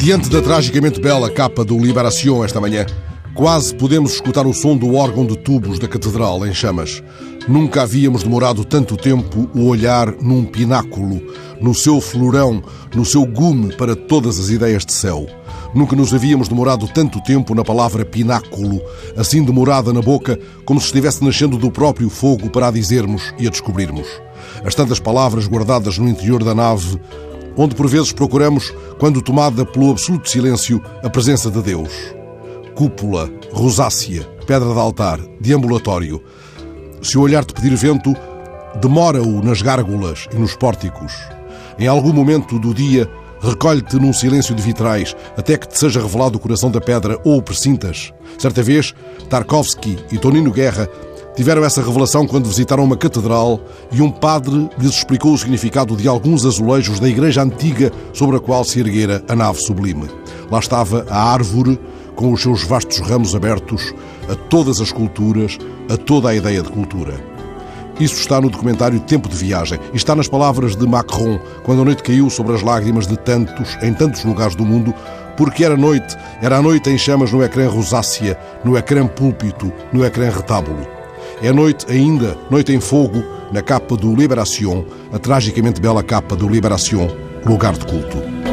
Diante da tragicamente bela capa do Liberación esta manhã, quase podemos escutar o som do órgão de tubos da Catedral em chamas. Nunca havíamos demorado tanto tempo o olhar num pináculo, no seu florão, no seu gume para todas as ideias de céu. Nunca nos havíamos demorado tanto tempo na palavra pináculo, assim demorada na boca, como se estivesse nascendo do próprio fogo para a dizermos e a descobrirmos. As tantas palavras guardadas no interior da nave, onde por vezes procuramos, quando tomada pelo absoluto silêncio, a presença de Deus. Cúpula, rosácea, pedra de altar, deambulatório. Se o olhar te pedir vento, demora-o nas gárgulas e nos pórticos. Em algum momento do dia, recolhe-te num silêncio de vitrais até que te seja revelado o coração da pedra ou o precintas. Certa vez, Tarkovsky e Tonino Guerra tiveram essa revelação quando visitaram uma catedral e um padre lhes explicou o significado de alguns azulejos da igreja antiga sobre a qual se erguera a nave sublime. Lá estava a árvore com os seus vastos ramos abertos a todas as culturas, a toda a ideia de cultura. Isso está no documentário Tempo de Viagem e está nas palavras de Macron quando a noite caiu sobre as lágrimas de tantos, em tantos lugares do mundo, porque era noite, era a noite em chamas no ecrã rosácea, no ecrã púlpito, no ecrã retábulo. É noite ainda, noite em fogo, na capa do Liberación, a tragicamente bela capa do Liberación, lugar de culto.